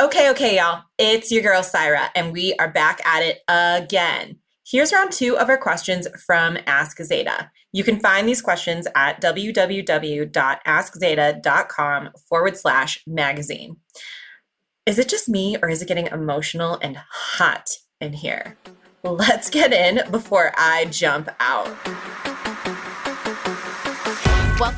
Okay, okay, y'all. It's your girl, Syra, and we are back at it again. Here's round two of our questions from Ask Zeta. You can find these questions at www.askzeta.com forward slash magazine. Is it just me, or is it getting emotional and hot in here? Let's get in before I jump out.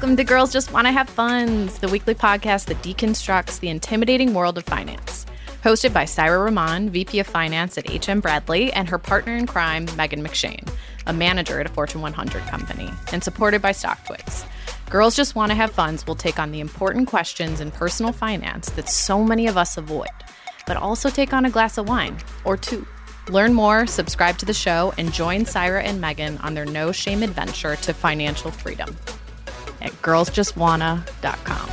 Welcome to Girls Just Want to Have Funds, the weekly podcast that deconstructs the intimidating world of finance. Hosted by Syra Rahman, VP of Finance at HM Bradley, and her partner in crime, Megan McShane, a manager at a Fortune 100 company, and supported by StockTwits. Girls Just Want to Have Funds will take on the important questions in personal finance that so many of us avoid, but also take on a glass of wine or two. Learn more, subscribe to the show, and join Syra and Megan on their no shame adventure to financial freedom at girlsjustwanna.com.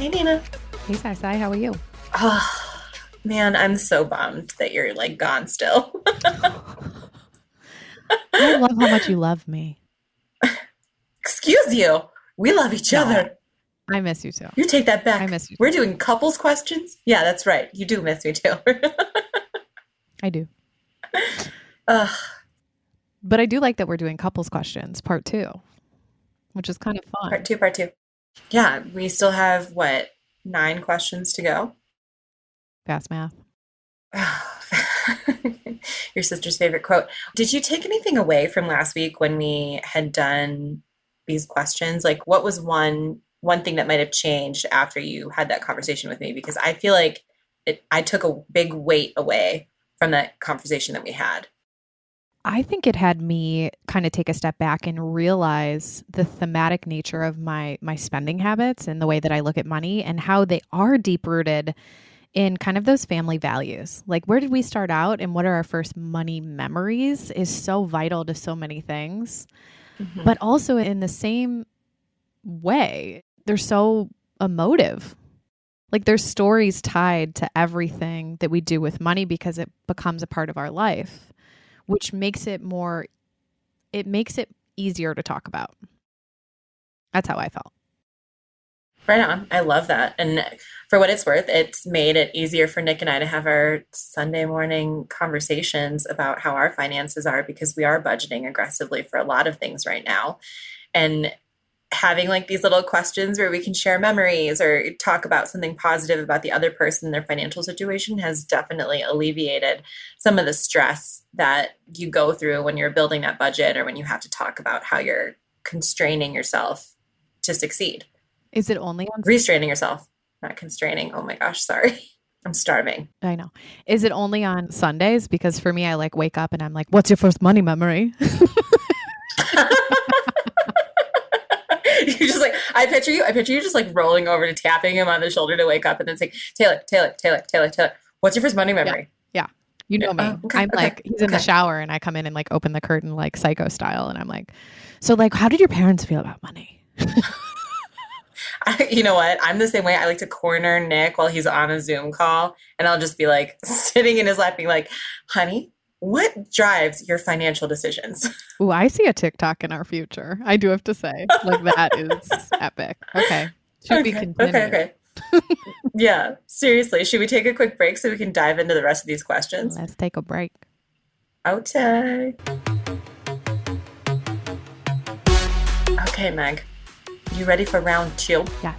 Hey, Nina. Hey, Sai Sai, how are you? Oh, man, I'm so bummed that you're like gone still. I love how much you love me. Excuse you. We love each No. other. I miss you too. You take that back. I miss you. We're doing couples questions. Yeah, that's right. You do miss me too. I do. Ugh. But I do like that we're doing couples questions, part two, which is kind of fun. Part two, part two. Yeah, we still have what nine questions to go. Fast math. Your sister's favorite quote. Did you take anything away from last week when we had done these questions? Like, what was one one thing that might have changed after you had that conversation with me? Because I feel like it, I took a big weight away from that conversation that we had. I think it had me kind of take a step back and realize the thematic nature of my my spending habits and the way that I look at money and how they are deep rooted in kind of those family values. Like where did we start out and what are our first money memories is so vital to so many things. Mm-hmm. But also in the same way, they're so emotive. Like there's stories tied to everything that we do with money because it becomes a part of our life which makes it more it makes it easier to talk about that's how i felt Right on. I love that. And for what it's worth, it's made it easier for Nick and I to have our Sunday morning conversations about how our finances are because we are budgeting aggressively for a lot of things right now. And having like these little questions where we can share memories or talk about something positive about the other person, their financial situation has definitely alleviated some of the stress that you go through when you're building that budget or when you have to talk about how you're constraining yourself to succeed is it only on restraining yourself, not constraining. Oh my gosh, sorry. I'm starving. i know is it only on sundays because for me i like wake up and i'm like what's your first money memory You're just like I picture you. I picture you just like rolling over to tapping him on the shoulder to wake up, and then saying, "Taylor, Taylor, Taylor, Taylor, Taylor, what's your first money memory?" Yeah. You know me Oh, okay, i'm okay, like he's in the shower and i come in and like open the curtain like psycho style and i'm like so like how did your parents feel about money I, you know what? I'm the same way. I like to corner Nick while he's on a Zoom call, and I'll just be like sitting in his lap, being like, "Honey, what drives your financial decisions?" Oh, i see a tiktok in our future i do have to say like that is epic okay should be okay, continued okay, okay. yeah, seriously. Should we take a quick break so we can dive into the rest of these questions? let's take a break Okay. Okay, Meg. You ready for round two? yes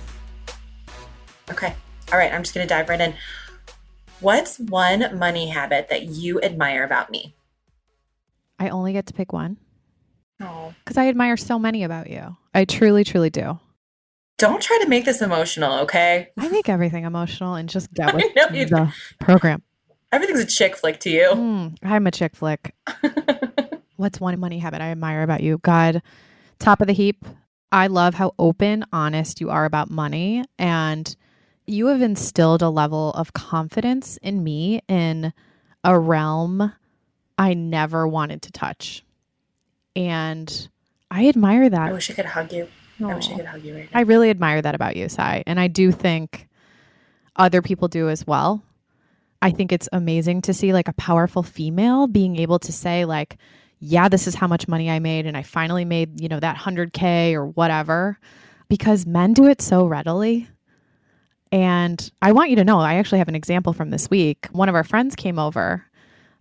Okay. All right, I'm just going to dive right in. What's one money habit that you admire about me? I only get to pick one Oh. because I admire so many about you. I truly, truly do. Don't try to make this emotional, okay? I make everything emotional and just get with I know you do. the program. Everything's a chick flick to you. Mm, I'm a chick flick. What's one money habit I admire about you? God, top of the heap. I love how open, honest you are about money. And you have instilled a level of confidence in me in a realm I never wanted to touch. And I admire that. I wish I could hug you. I wish I could hug you right now. I really admire that about you, Sai. And I do think other people do as well. I think it's amazing to see like a powerful female being able to say, like, yeah, this is how much money I made, and I finally made, you know, that 100K or whatever, because men do it so readily. And I want you to know, I actually have an example from this week. One of our friends came over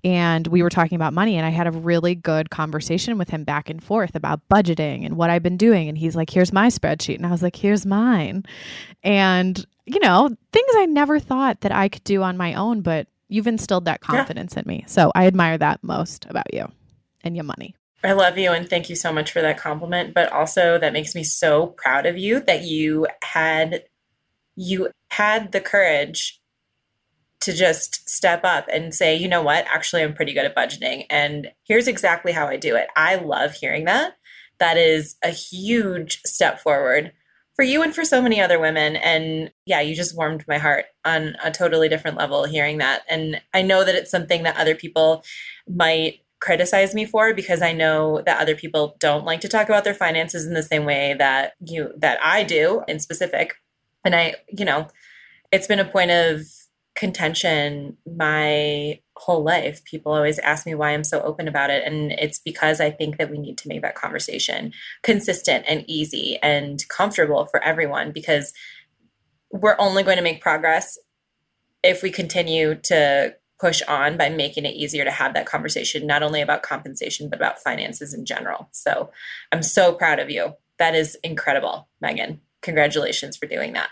and we were talking about money and I had a really good conversation with him back and forth about budgeting and what I've been doing. And he's like here's my spreadsheet. And I was like here's mine. And you know things I never thought that I could do on my own but you've instilled that confidence yeah. in me. So I admire that most about you and your money. I love you and thank you so much for that compliment but also that makes me so proud of you that you had you had the courage to just step up and say, you know what, actually, I'm pretty good at budgeting. And here's exactly how I do it. I love hearing that. That is a huge step forward for you and for so many other women. And yeah, you just warmed my heart on a totally different level hearing that. And I know that it's something that other people might criticize me for because I know that other people don't like to talk about their finances in the same way that you that I do in specific. And I, you know, it's been a point of contention my whole life. People always ask me why I'm so open about it. And it's because I think that we need to make that conversation consistent and easy and comfortable for everyone because we're only going to make progress if we continue to push on by making it easier to have that conversation, not only about compensation, but about finances in general. So I'm so proud of you. That is incredible, Megan. Congratulations for doing that.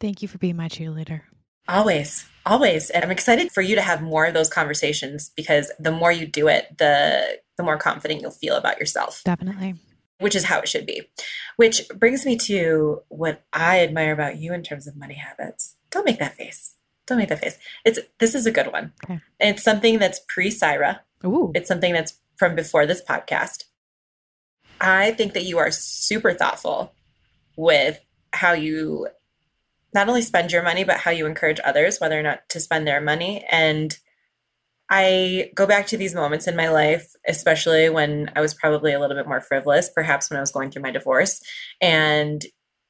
Thank you for being my cheerleader. Always, always. And I'm excited for you to have more of those conversations because the more you do it, the the more confident you'll feel about yourself. Definitely. Which is how it should be. Which brings me to what I admire about you in terms of money habits. Don't make that face. Don't make that face. It's this is a good one. Okay. It's something that's pre Syra. Ooh. It's something that's from before this podcast. I think that you are super thoughtful with how you not only spend your money, but how you encourage others, whether or not to spend their money. And I go back to these moments in my life, especially when I was probably a little bit more frivolous, perhaps when I was going through my divorce. And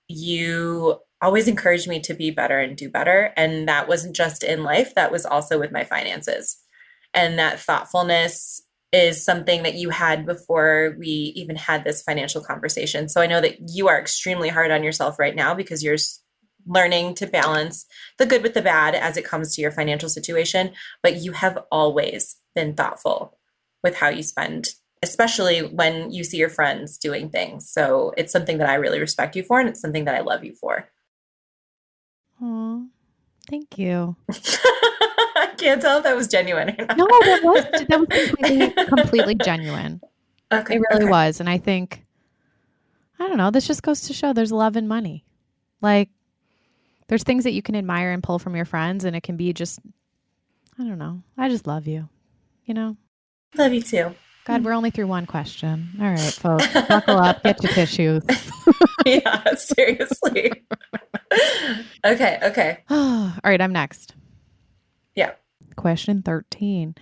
you always encouraged me to be better and do better. And that wasn't just in life, that was also with my finances. And that thoughtfulness is something that you had before we even had this financial conversation. So I know that you are extremely hard on yourself right now because you're learning to balance the good with the bad as it comes to your financial situation, but you have always been thoughtful with how you spend, especially when you see your friends doing things. So it's something that I really respect you for, and it's something that I love you for. Oh, thank you. Can't tell if that was genuine. no, that was that was completely, completely genuine. Okay, it really okay. was, and I think I don't know. This just goes to show there's love and money. Like there's things that you can admire and pull from your friends, and it can be just, I don't know. I just love you, you know? Love you too. God, we're only through one question. All right, folks, buckle up, get your tissues. yeah, seriously. okay, okay. All right, I'm next. Question 13.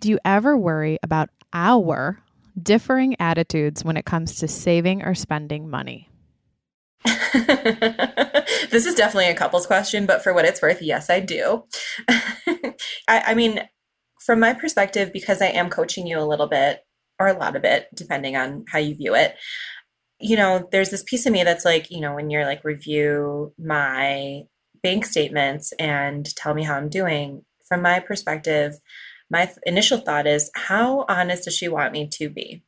Do you ever worry about our differing attitudes when it comes to saving or spending money? this is definitely a couples question, but for what it's worth, yes, I do. I, I mean, from my perspective, because I am coaching you a little bit or a lot of it, depending on how you view it, you know, there's this piece of me that's like, you know, when you're like, review my bank statements and tell me how I'm doing, from my perspective, my th- initial thought is, how honest does she want me to be?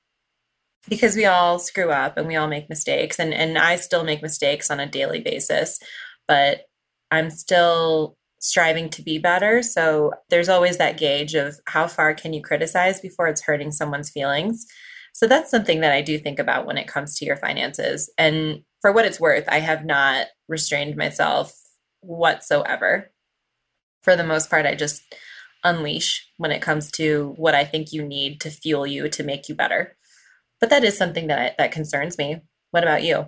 because we all screw up and we all make mistakes and and I still make mistakes on a daily basis but I'm still striving to be better. So there's always that gauge of how far can you criticize before it's hurting someone's feelings. So that's something that I do think about when it comes to your finances. And for what it's worth I have not restrained myself whatsoever for the most part I just unleash when it comes to what I think you need to fuel you to make you better but that is something that I, that concerns me. What about you?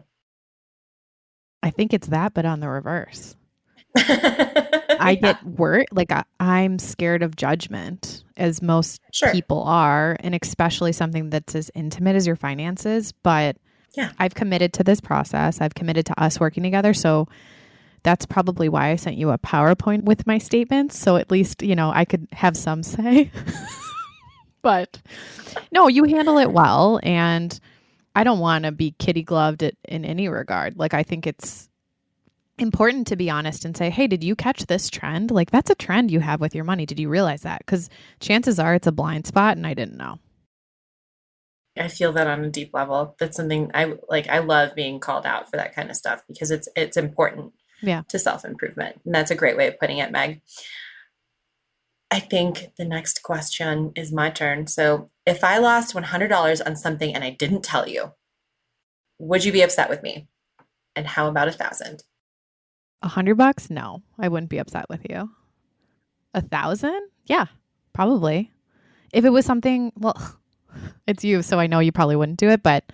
I think it's that, but on the reverse. I yeah. get worried. Like I, am scared of judgment, as most sure. people are, and especially something that's as intimate as your finances. But yeah, I've committed to this process. I've committed to us working together. So that's probably why I sent you a PowerPoint with my statements. So at least you know I could have some say. but no, you handle it well. And I don't want to be kitty gloved in any regard. Like, I think it's, important to be honest and say, hey, did you catch this trend? Like, that's a trend you have with your money. Did you realize that? Because chances are it's a blind spot and I didn't know. I feel that on a deep level. That's something I like. I love being called out for that kind of stuff because it's it's important yeah. to self improvement. And that's a great way of putting it, Meg. I think the next question is my turn. So if I lost $100 on something and I didn't tell you, would you be upset with me? And how about a thousand? A hundred bucks? No, I wouldn't be upset with you. A thousand? Yeah, probably. If it was something, well, it's you, so I know you probably wouldn't do it, but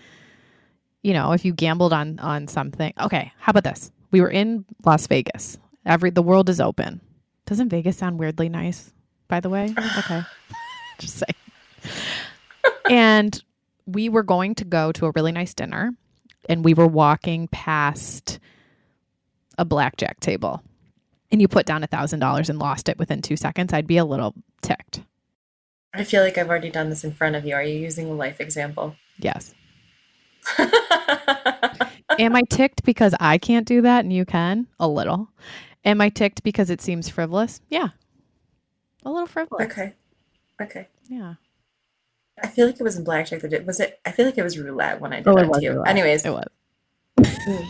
you know, if you gambled on on something. Okay, how about this? We were in Las Vegas. Every the world is open. Doesn't Vegas sound weirdly nice? by the way. Okay. Just say. and we were going to go to a really nice dinner and we were walking past a blackjack table and you put down a thousand dollars and lost it within two seconds, I'd be a little ticked. I feel like I've already done this in front of you. Are you using a life example? Yes. Am I ticked because I can't do that and you can? A little. Am I ticked because it seems frivolous? Yeah, a little frivolous. Okay. Okay. Yeah. I feel like it was in blackjack that it was it. I feel like it was roulette when I did oh, that to you. Roulette. Anyways, it was.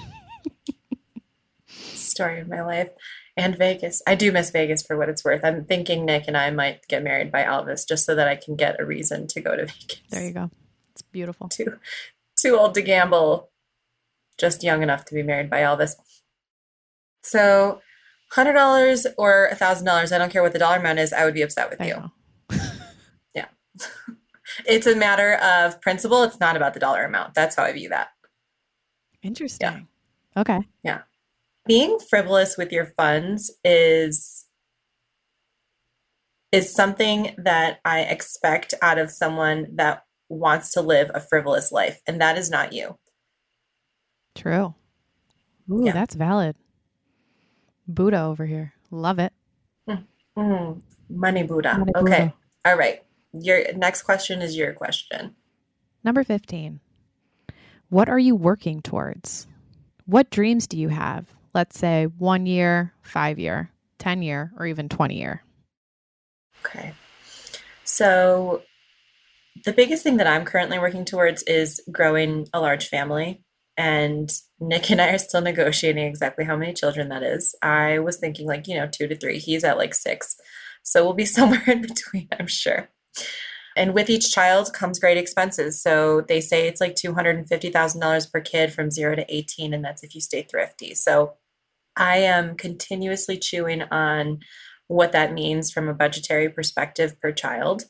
Story of my life and Vegas. I do miss Vegas for what it's worth. I'm thinking Nick and I might get married by Elvis just so that I can get a reason to go to Vegas. There you go. It's beautiful. Too too old to gamble, just young enough to be married by Elvis. So hundred dollars or a thousand dollars, I don't care what the dollar amount is, I would be upset with I you. yeah. it's a matter of principle. It's not about the dollar amount. That's how I view that. Interesting. Yeah. Okay. Yeah. Being frivolous with your funds is is something that I expect out of someone that wants to live a frivolous life, and that is not you. True. Ooh, yeah. that's valid. Buddha over here. Love it. Mm-hmm. Money Buddha. Money okay. Buddha. All right. Your next question is your question. Number 15. What are you working towards? What dreams do you have? Let's say one year, five year, 10 year, or even 20 year. Okay. So, the biggest thing that I'm currently working towards is growing a large family. And Nick and I are still negotiating exactly how many children that is. I was thinking like, you know, two to three. He's at like six. So we'll be somewhere in between, I'm sure. And with each child comes great expenses. So they say it's like $250,000 per kid from zero to 18, and that's if you stay thrifty. So I am continuously chewing on what that means from a budgetary perspective per child.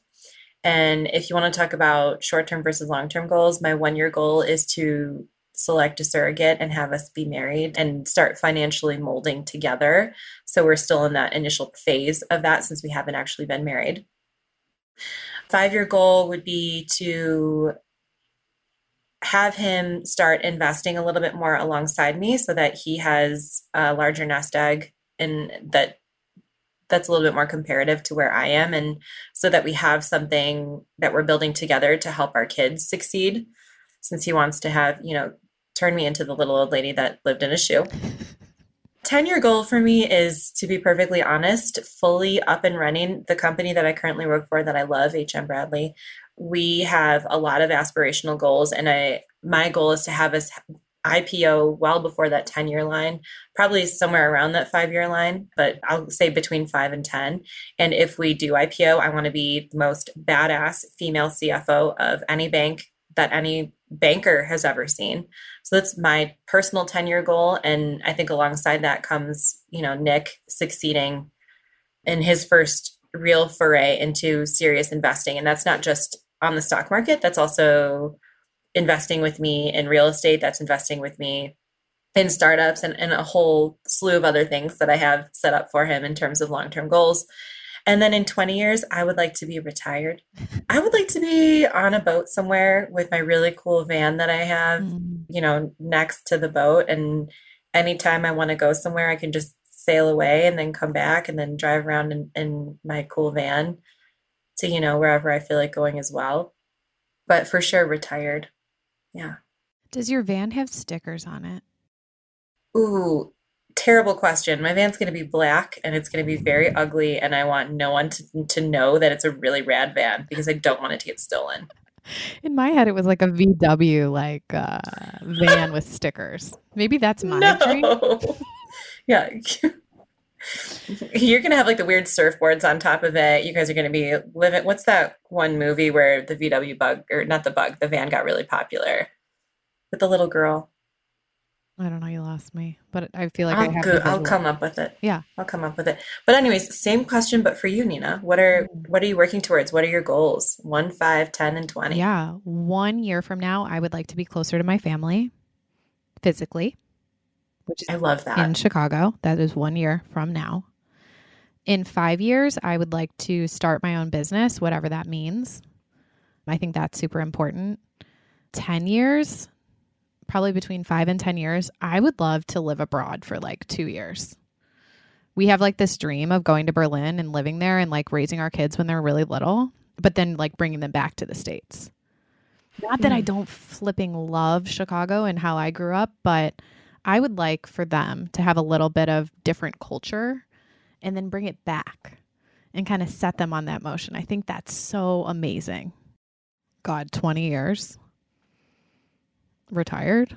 And if you want to talk about short term versus long term goals, my one year goal is to select a surrogate and have us be married and start financially molding together. So we're still in that initial phase of that since we haven't actually been married. Five year goal would be to have him start investing a little bit more alongside me so that he has a larger nest egg and that that's a little bit more comparative to where I am and so that we have something that we're building together to help our kids succeed since he wants to have, you know, turned me into the little old lady that lived in a shoe. 10 year goal for me is to be perfectly honest, fully up and running. The company that I currently work for that I love, HM Bradley, we have a lot of aspirational goals. And I, my goal is to have us IPO well before that 10 year line, probably somewhere around that five year line, but I'll say between five and 10. And if we do IPO, I want to be the most badass female CFO of any bank that any banker has ever seen. So that's my personal 10 year goal. And I think alongside that comes, you know, Nick succeeding in his first real foray into serious investing. And that's not just on the stock market, that's also investing with me in real estate, that's investing with me in startups and, and a whole slew of other things that I have set up for him in terms of long term goals. And then in 20 years, I would like to be retired. I would like to be on a boat somewhere with my really cool van that I have, mm. you know, next to the boat. And anytime I want to go somewhere, I can just sail away and then come back and then drive around in, in my cool van to, you know, wherever I feel like going as well. But for sure, retired. Yeah. Does your van have stickers on it? Ooh, terrible question. My van's going to be black and it's going to be very ugly, and I want no one to, to know that it's a really rad van because I don't want it to get stolen. In my head, it was like a VW like uh, van with stickers. Maybe that's my no. dream. yeah. You're gonna have like the weird surfboards on top of it. You guys are gonna be living. What's that one movie where the VW bug or not the bug, the van got really popular with the little girl? I don't know. You lost me, but I feel like I I'll have. go, I'll come up with it. Yeah. I'll come up with it. But anyways, same question, but for you, Nina. What are Mm. what are you working towards? What are your goals? One, five, ten, and twenty. Yeah. One year from now, I would like to be closer to my family physically, which is I love that. in Chicago. That is one year from now. In five years, I would like to start my own business, whatever that means. I think that's super important. 10 years, probably between five and 10 years, I would love to live abroad for like two years. We have like this dream of going to Berlin and living there and like raising our kids when they're really little, but then like bringing them back to the States. Not that I Mm. don't flipping love Chicago and how I grew up, but I would like for them to have a little bit of different culture and then bring it back and kind of set them on that motion. I think that's so amazing. God, 20 years. Retired.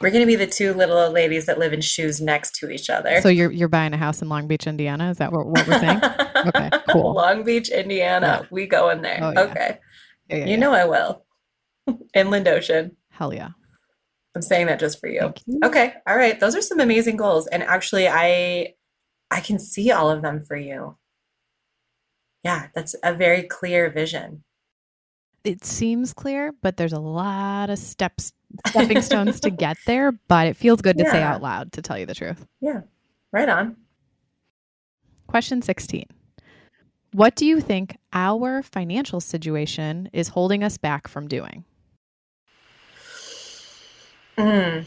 We're gonna be the two little old ladies that live in shoes next to each other. So you're you're buying a house in Long Beach, Indiana? Is that what, what we're saying? Okay, cool. Long Beach, Indiana. Yeah. We go in there. Oh, yeah. Okay. Yeah, yeah, You know I will. Inland Ocean. Hell yeah. I'm saying that just for you. You. Okay. All right. Those are some amazing goals. And actually I I can see all of them for you. Yeah, that's a very clear vision. It seems clear, but there's a lot of steps, stepping stones to get there. But it feels good to say out loud, to tell you the truth. Yeah, right on. Question 16. What do you think our financial situation is holding us back from doing? Mm.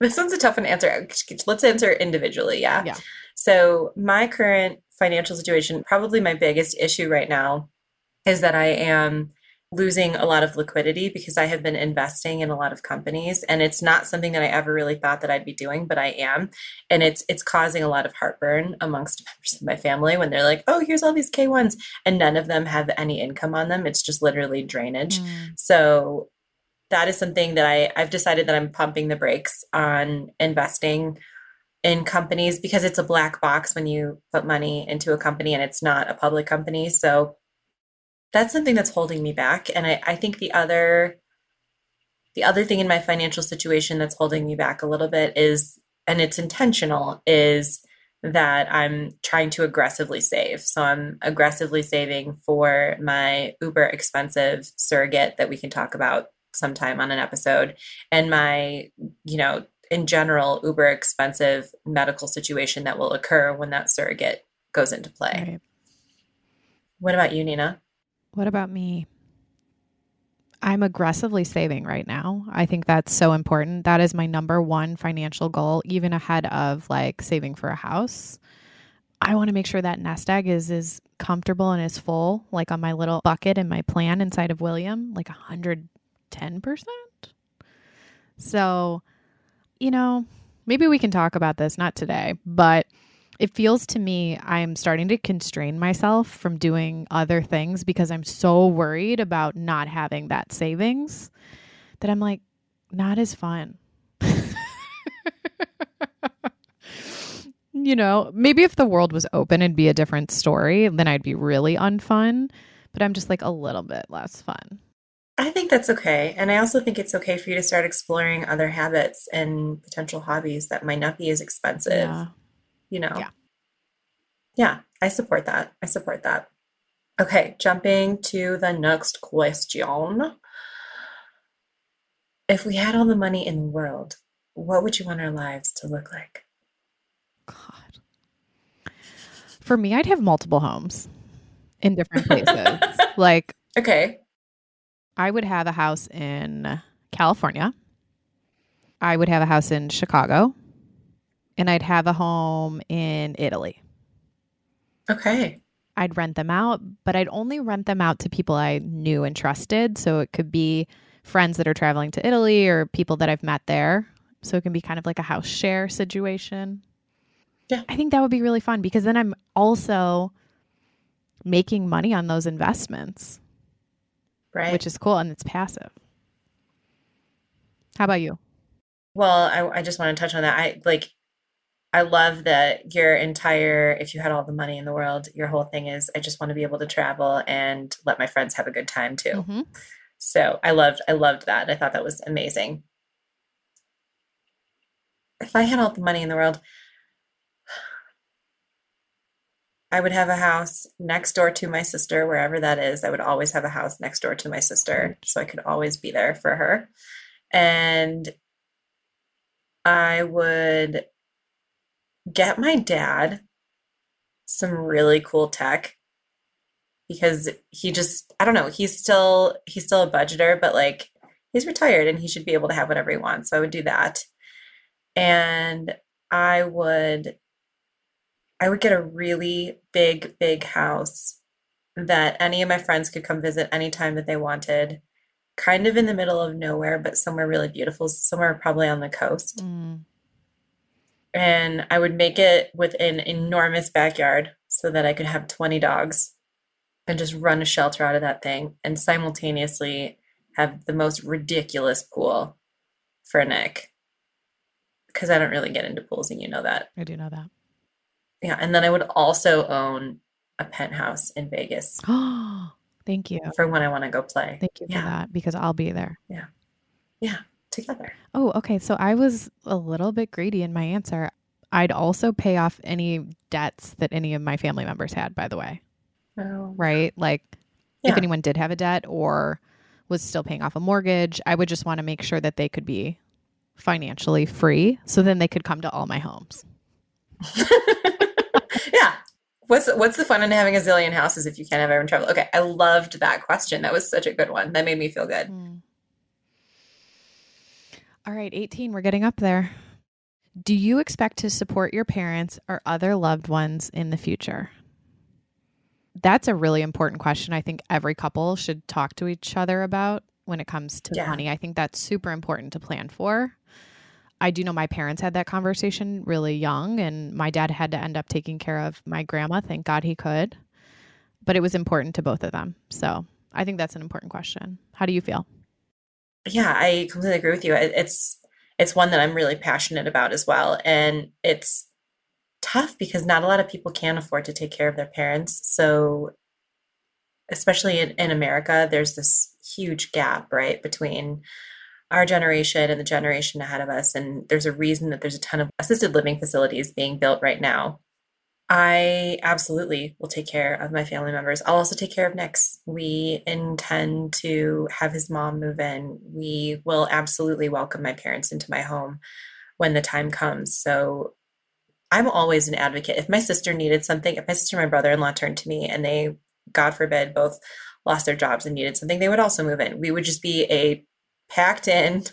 This one's a tough one to answer. Let's answer individually. Yeah. Yeah. So, my current financial situation, probably my biggest issue right now, is that I am losing a lot of liquidity because I have been investing in a lot of companies and it's not something that I ever really thought that I'd be doing but I am. And it's it's causing a lot of heartburn amongst members of my family when they're like oh here's all these K1s and none of them have any income on them. It's just literally drainage. Mm. So that is something that I, I've decided that I'm pumping the brakes on investing in companies because it's a black box when you put money into a company and it's not a public company. So that's something that's holding me back. And I, I think the other the other thing in my financial situation that's holding me back a little bit is and it's intentional is that I'm trying to aggressively save. So I'm aggressively saving for my uber expensive surrogate that we can talk about sometime on an episode and my, you know, in general uber expensive medical situation that will occur when that surrogate goes into play. Right. What about you, Nina? What about me? I'm aggressively saving right now. I think that's so important. That is my number one financial goal, even ahead of like saving for a house. I want to make sure that nest egg is is comfortable and is full, like on my little bucket and my plan inside of William, like 110%. So, you know, maybe we can talk about this, not today, but it feels to me I'm starting to constrain myself from doing other things because I'm so worried about not having that savings that I'm like, not as fun. you know, maybe if the world was open, it'd be a different story. Then I'd be really unfun. But I'm just like a little bit less fun. I think that's okay. And I also think it's okay for you to start exploring other habits and potential hobbies that might not be as expensive. Yeah. You know? Yeah. Yeah, I support that. I support that. Okay, jumping to the next question. If we had all the money in the world, what would you want our lives to look like? God. For me, I'd have multiple homes in different places. like Okay. I would have a house in California. I would have a house in Chicago. And I'd have a home in Italy. Okay. I'd rent them out, but I'd only rent them out to people I knew and trusted. So it could be friends that are traveling to Italy or people that I've met there. So it can be kind of like a house share situation. Yeah. I think that would be really fun because then I'm also making money on those investments, Right. which is cool and it's passive. How about you? Well, I, I just want to touch on that. I like, I love that your entire, if you had all the money in the world, your whole thing is, I just want to be able to travel and let my friends have a good time too. Mhm. So I loved, I loved that. I thought that was amazing. If I had all the money in the world, I would have a house next door to my sister, wherever that is. I would always have a house next door to my sister, so I could always be there for her. And I would get my dad some really cool tech because he just I don't know, he's still he's still a budgeter, but like he's retired and he should be able to have whatever he wants. So I would do that. And I would I would get a really big, big house that any of my friends could come visit anytime that they wanted, kind of in the middle of nowhere, but somewhere really beautiful, somewhere probably on the coast. Mm. And I would make it with an enormous backyard so that I could have 20 dogs and just run a shelter out of that thing and simultaneously have the most ridiculous pool for Nick. Because I don't really get into pools, and you know that. I do know that. Yeah, and then I would also own a penthouse in Vegas Oh, thank you. for when I want to go play Thank you for that because I'll be there. Together. Oh, okay. So I was a little bit greedy in my answer. I'd also pay off any debts that any of my family members had, by the way, Oh, right? Like Yeah. if anyone did have a debt or was still paying off a mortgage, I would just want to make sure that they could be financially free so then they could come to all my homes. yeah. What's what's the fun in having a zillion houses if you can't have everyone travel? Okay, I loved that question. That was such a good one. That made me feel good. Hmm. All right, 18, we're getting up there. Do you expect to support your parents or other loved ones in the future? That's a really important question. I think every couple should talk to each other about when it comes to Yeah. money. I think that's super important to plan for. I do know my parents had that conversation really young, and my dad had to end up taking care of my grandma. Thank God he could. But it was important to both of them. So I think that's an important question. How do you feel? Yeah, I completely agree with you. It's it's one that I'm really passionate about as well, and it's tough because not a lot of people can afford to take care of their parents. So, especially in, in America, there's this huge gap, right, between our generation and the generation ahead of us. And there's a reason that there's a ton of assisted living facilities being built right now. I absolutely will take care of my family members. I'll also take care of Nick's. We intend to have his mom move in. We will absolutely welcome my parents into my home when the time comes. So I'm always an advocate. If my sister needed something, if my sister and my brother in law turned to me and they, God forbid, both lost their jobs and needed something, they would also move in. We would just be a packed in,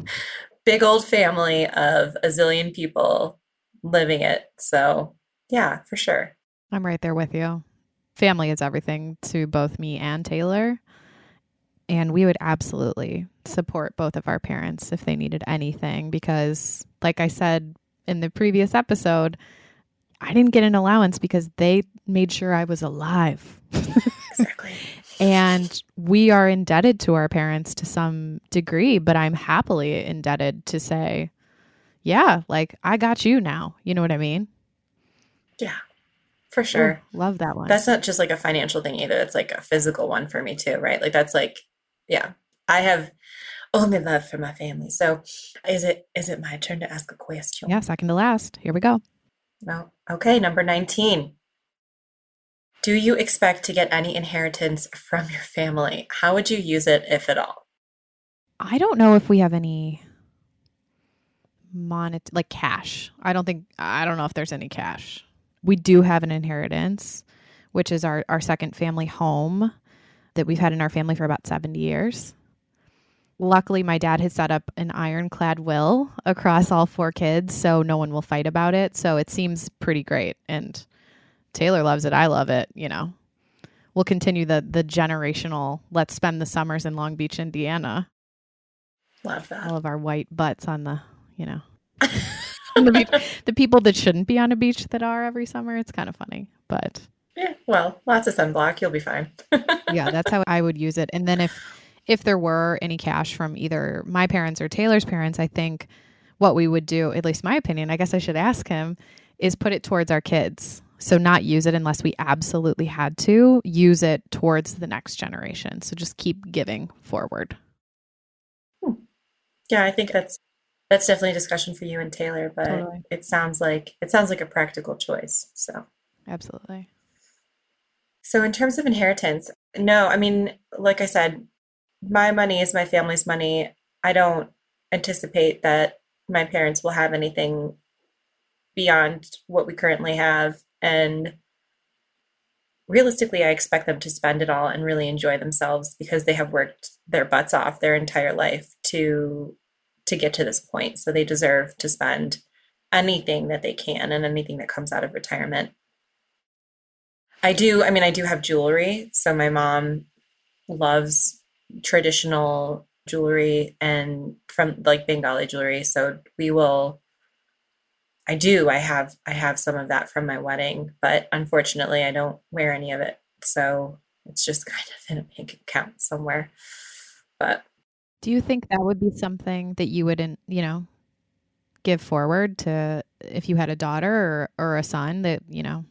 big old family of a zillion people living it. So, yeah, for sure. I'm right there with you. Family is everything to both me and Taylor. And we would absolutely support both of our parents if they needed anything because, like I said in the previous episode, I didn't get an allowance because they made sure I was alive. Exactly. and we are indebted to our parents to some degree, but I'm happily indebted to say, yeah, like I got you now. You know what I mean? Yeah, for sure. Love that one. That's not just like a financial thing either. It's like a physical one for me too, right? Like that's like, yeah, I have only love for my family. So is it is it my turn to ask a question? yeah, second to last. Here we go. No. Okay, number 19. Do you expect to get any inheritance from your family? How would you use it if at all? I don't know if we have any monet like cash. I don't think I don't know if there's any cash. We do have an inheritance, which is our our second family home that we've had in our family for about 70 years. Luckily, my dad has set up an ironclad will across all four kids, so no one will fight about it. So it seems pretty great. And Taylor loves it. I love it. You know, we'll continue the the generational. Let's spend the summers in Long Beach, Indiana Love that. all of our white butts on the you know. the, beach, the people that shouldn't be on a beach that are every summer. It's kind of funny, but yeah, well, lots of sunblock, you'll be fine. yeah, that's how I would use it. And then if if there were any cash from either my parents or Taylor's parents, I think what we would do, at least my opinion, I guess I should ask him, is put it towards our kids. So not use it unless we absolutely had to, use it towards the next generation. So just keep giving forward. Hmm. Yeah, I think that's that's definitely a discussion for you and Taylor, but totally. it sounds like it sounds like a practical choice. So Absolutely. So in terms of inheritance, no, I mean, like I said, my money is my family's money. I don't anticipate that my parents will have anything beyond what we currently have. And realistically, I expect them to spend it all and really enjoy themselves because they have worked their butts off their entire life to to get to this point. So they deserve to spend anything that they can and anything that comes out of retirement. I do, I mean, I do have jewelry. So my mom loves traditional jewelry and from like Bengali jewelry. So we will I do. I have I have some of that from my wedding, but unfortunately I don't wear any of it. So it's just kind of in a bank account somewhere. But do you think that would be something that you wouldn't, you know give forward to if you had a daughter or, or a son that, you know?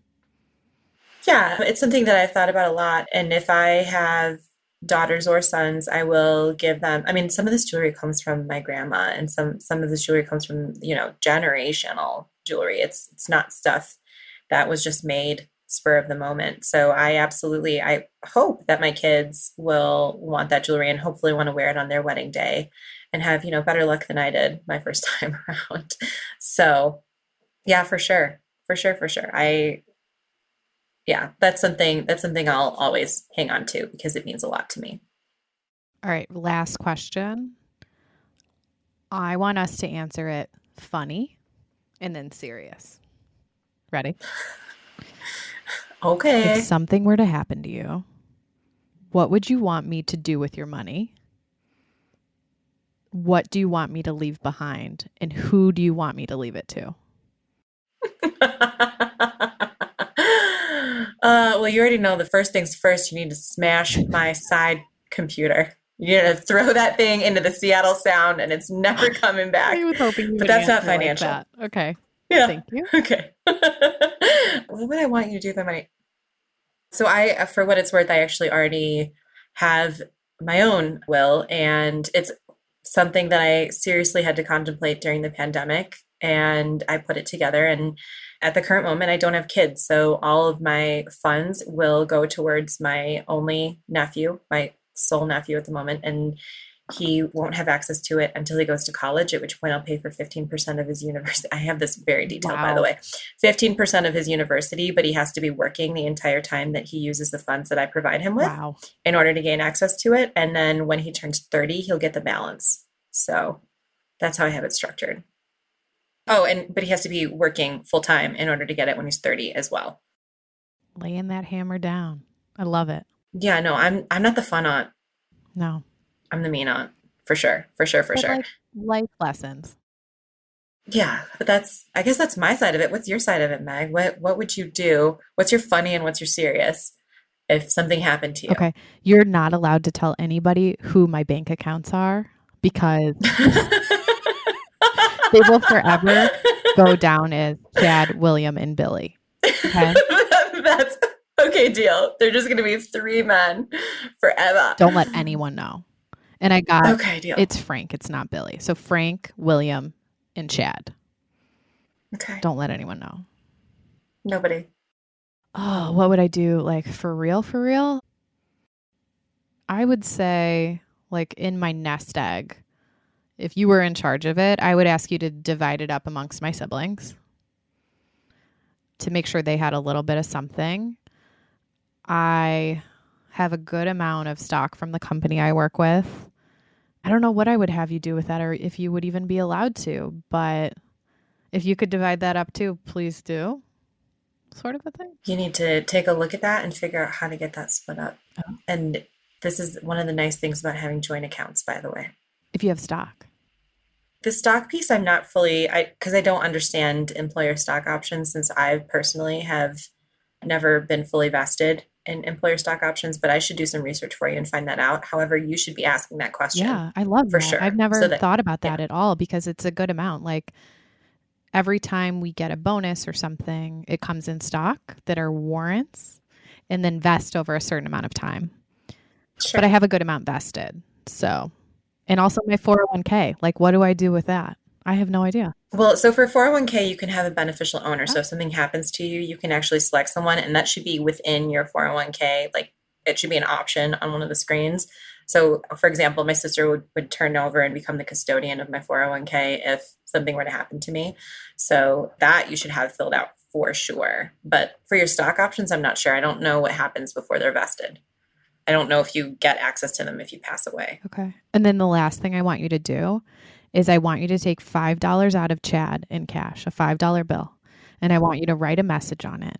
Yeah, it's something that I've thought about a lot. And if I have daughters or sons, I will give them. I mean, some of this jewelry comes from my grandma, and some some of this jewelry comes from you know generational jewelry. It's it's not stuff that was just made spur of the moment. So I absolutely I hope that my kids will want that jewelry and hopefully want to wear it on their wedding day and have, you know, better luck than I did my first time around. So, yeah, for sure. For sure, for sure. I yeah, that's something that's something I'll always hang on to because it means a lot to me. All right, last question. I want us to answer it funny and then serious. Ready? okay. If something were to happen to you, what would you want me to do with your money? What do you want me to leave behind? And who do you want me to leave it to? Uh, well, you already know the first things first. You need to smash my side computer. You're gonna throw that thing into the Seattle Sound, and it's never coming back. I was hoping, but that's not financial. Like that. Okay. Yeah. Thank you. Okay. what would I want you to do with my money? So I, uh, for what it's worth, I actually already have my own will, and it's something that I seriously had to contemplate during the pandemic, and I put it together and at the current moment, I don't have kids. So all of my funds will go towards my only nephew, my sole nephew at the moment. And he won't have access to it until he goes to college, at which point I'll pay for 15% of his university. I have this very detailed, wow. by the way 15% of his university, but he has to be working the entire time that he uses the funds that I provide him with wow. in order to gain access to it. And then when he turns 30, he'll get the balance. So that's how I have it structured. Oh, and but he has to be working full time in order to get it when he's 30 as well. Laying that hammer down. I love it. Yeah, no, I'm I'm not the fun aunt. No. I'm the mean aunt. For sure. For sure, for but sure. Like life lessons. Yeah, but that's I guess that's my side of it. What's your side of it, Meg? What what would you do? What's your funny and what's your serious if something happened to you? Okay. You're not allowed to tell anybody who my bank accounts are because they will forever go down as Chad, William, and Billy. Okay? That's okay, deal. They're just going to be three men forever. Don't let anyone know. And I got okay, deal. It's Frank. It's not Billy. So Frank, William, and Chad. Okay. Don't let anyone know. Nobody. Oh, what would I do? Like for real, for real? I would say, like in my nest egg, if you were in charge of it, I would ask you to divide it up amongst my siblings to make sure they had a little bit of something. I have a good amount of stock from the company I work with. I don't know what I would have you do with that or if you would even be allowed to, but if you could divide that up too, please do. Sort of a thing. You need to take a look at that and figure out how to get that split up. Oh. And this is one of the nice things about having joint accounts, by the way if you have stock. the stock piece, I'm not fully, I because I don't understand employer stock options since I personally have never been fully vested in employer stock options, but I should do some research for you and find that out. However, you should be asking that question. Yeah, I love for that. sure. I've never So that- thought about that at all because it's a good amount. Like every time we get a bonus or something, it comes in stock that are warrants and then vest over a certain amount of time. Sure. But I have a good amount vested. So, and also my 401k. Like, what do I do with that? I have no idea. Well, so for 401k, you can have a beneficial owner. So oh. if something happens to you, you can actually select someone, and that should be within your 401k. Like it should be an option on one of the screens. So, for example, my sister would, would turn over and become the custodian of my 401k if something were to happen to me. So that you should have filled out for sure. But for your stock options, I'm not sure. I don't know what happens before they're vested. I don't know if you get access to them if you pass away. Okay. And then the last thing I want you to do is I want you to take $5 out of Chad in cash, a $5 bill, and I want you to write a message on it.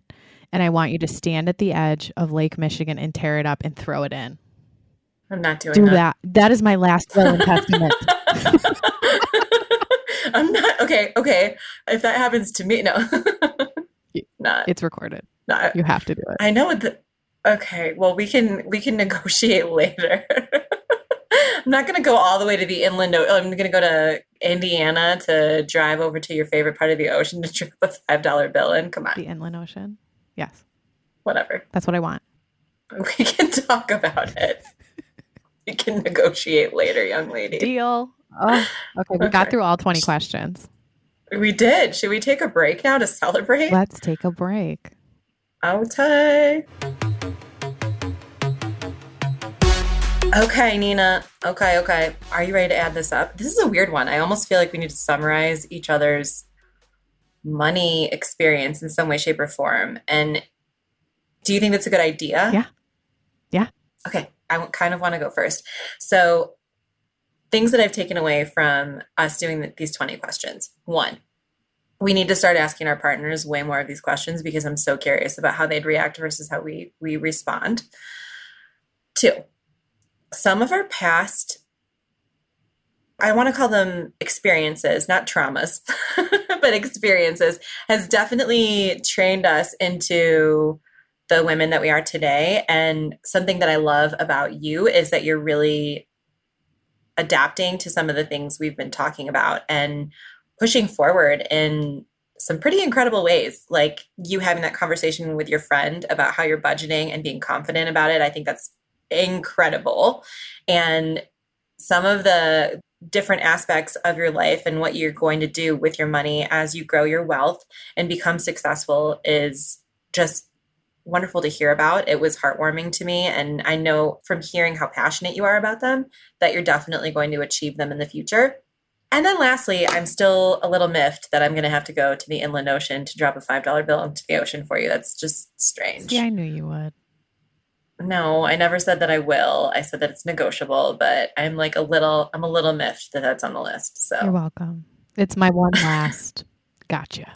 And I want you to stand at the edge of Lake Michigan and tear it up and throw it in. I'm not doing Do that. that. That is my last will and testament. I'm not okay. Okay, if that happens to me, no, not It's recorded. not. You have to do it. I know the. Okay, well we can we can negotiate later. I'm not going to go all the way to the inland. o- I'm going to go to Indiana to drive over to your favorite part of the ocean to drop a five dollar bill in. Come on, The inland ocean. Yes. whatever. That's what I want. We can talk about it. We can negotiate later, young lady. Deal. Oh, okay. We got through all 20 questions. We did. Should we take a break now to celebrate? Let's take a break. Okay. Okay, Nina. Okay, okay. Are you ready to add this up? This is a weird one. I almost feel like we need to summarize each other's money experience in some way, shape, or form. And do you think that's a good idea? Yeah. Yeah. Okay. I kind of want to go first. So, things that I've taken away from us doing these 20 questions. One, we need to start asking our partners way more of these questions because I'm so curious about how they'd react versus how we we respond. Two, some of our past I want to call them experiences, not traumas, but experiences has definitely trained us into the women that we are today and something that I love about you is that you're really adapting to some of the things we've been talking about and pushing forward in some pretty incredible ways. Like you having that conversation with your friend about how you're budgeting and being confident about it. I think that's incredible. And some of the different aspects of your life and what you're going to do with your money as you grow your wealth and become successful is just wonderful to hear about. It was heartwarming to me. And I know from hearing how passionate you are about them that you're definitely going to achieve them in the future. And then lastly, I'm still a little miffed that I'm going to have to go to the inland ocean to drop a $5 bill into the ocean for you. That's just strange. Yeah, I knew you would. No, I never said that I will. I said that it's negotiable, but I'm like a little, I'm a little miffed that that's on the list. So you're welcome. It's my one last. Gotcha.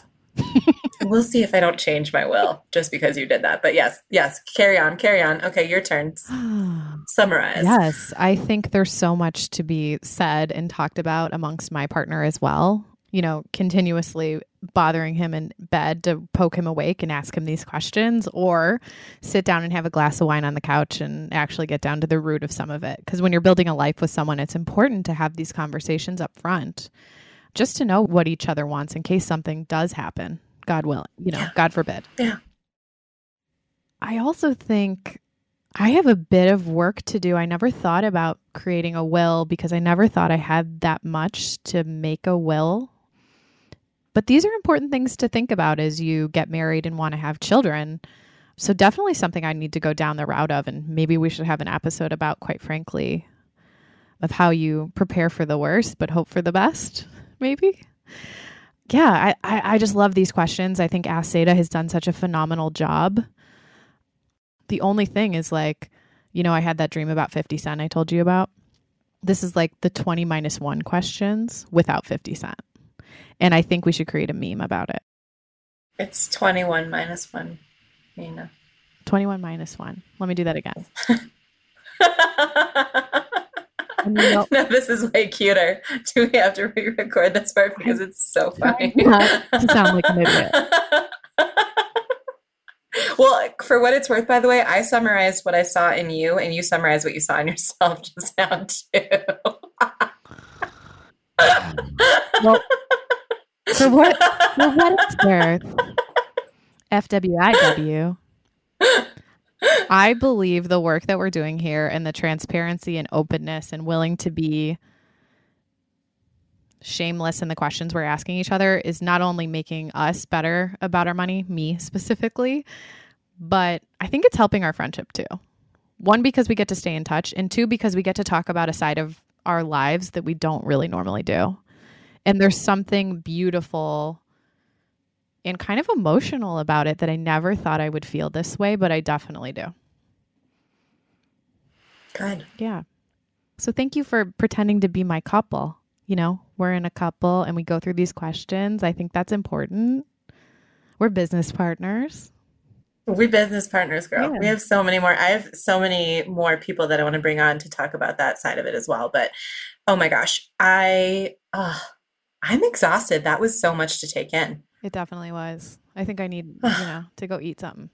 we'll see if I don't change my will just because you did that. But yes, yes, carry on, carry on. Okay, your turn. Summarize. Yes, I think there's so much to be said and talked about amongst my partner as well. You know, continuously bothering him in bed to poke him awake and ask him these questions, or sit down and have a glass of wine on the couch and actually get down to the root of some of it. Because when you're building a life with someone, it's important to have these conversations up front just to know what each other wants in case something does happen. God willing, you know, Yeah. God forbid. Yeah. I also think I have a bit of work to do. I never thought about creating a will because I never thought I had that much to make a will. But these are important things to think about as you get married and want to have children. So, definitely something I need to go down the route of. And maybe we should have an episode about, quite frankly, of how you prepare for the worst, but hope for the best, maybe. Yeah, I, I, I just love these questions. I think Ask Seda has done such a phenomenal job the only thing is like, you know, I had that dream about 50 Cent I told you about. This is like the 20 minus one questions without 50 Cent. And I think we should create a meme about it. It's 21 minus 1, Nina. 21 minus one. Let me do that again. no, this is way cuter. Do we have to re-record this part because it's so funny? To sound like an idiot. well, for what it's worth, by the way, I summarized what I saw in you, and you summarized what you saw in yourself just now too. well, for what for what it's worth, FWIW. I believe the work that we're doing here and the transparency and openness and willing to be shameless in the questions we're asking each other is not only making us better about our money, me specifically, but I think it's helping our friendship too. One, because we get to stay in touch, and two, because we get to talk about a side of our lives that we don't really normally do. And there's something beautiful and kind of emotional about it that I never thought I would feel this way, but I definitely do. Good. Yeah. So thank you for pretending to be my couple. You know, we're in a couple and we go through these questions. I think that's important. We're business partners. We business partners, girl. Yeah. We have so many more. I have so many more people that I want to bring on to talk about that side of it as well. But oh my gosh, I uh, I'm exhausted. That was so much to take in. It definitely was. I think I need, you know, to go eat something.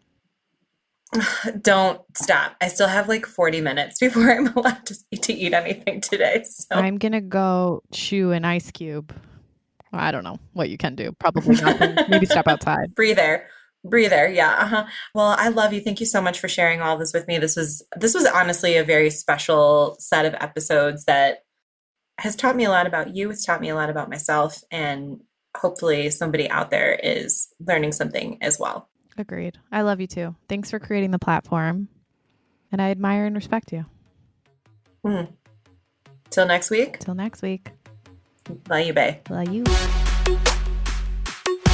Don't stop. I still have like 40 minutes before I'm allowed to, to eat anything today. So I'm going to go chew an ice cube. I don't know what you can do. Probably nothing. Maybe step outside. Breather. Breather. Yeah. Uh-huh. Well, I love you. Thank you so much for sharing all this with me. This was this was honestly a very special set of episodes that has taught me a lot about you. It's taught me a lot about myself and hopefully somebody out there is learning something as well. Agreed. I love you too. Thanks for creating the platform. And I admire and respect you. Mm. Till next week. Till next week. Love you, bae. Love you.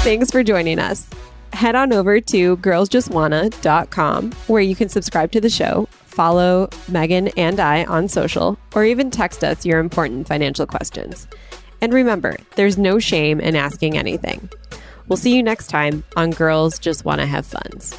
Thanks for joining us. Head on over to girlsjustwanna.com where you can subscribe to the show, follow Megan and I on social, or even text us your important financial questions. And remember, there's no shame in asking anything. We'll see you next time on Girls Just Want to Have Funds.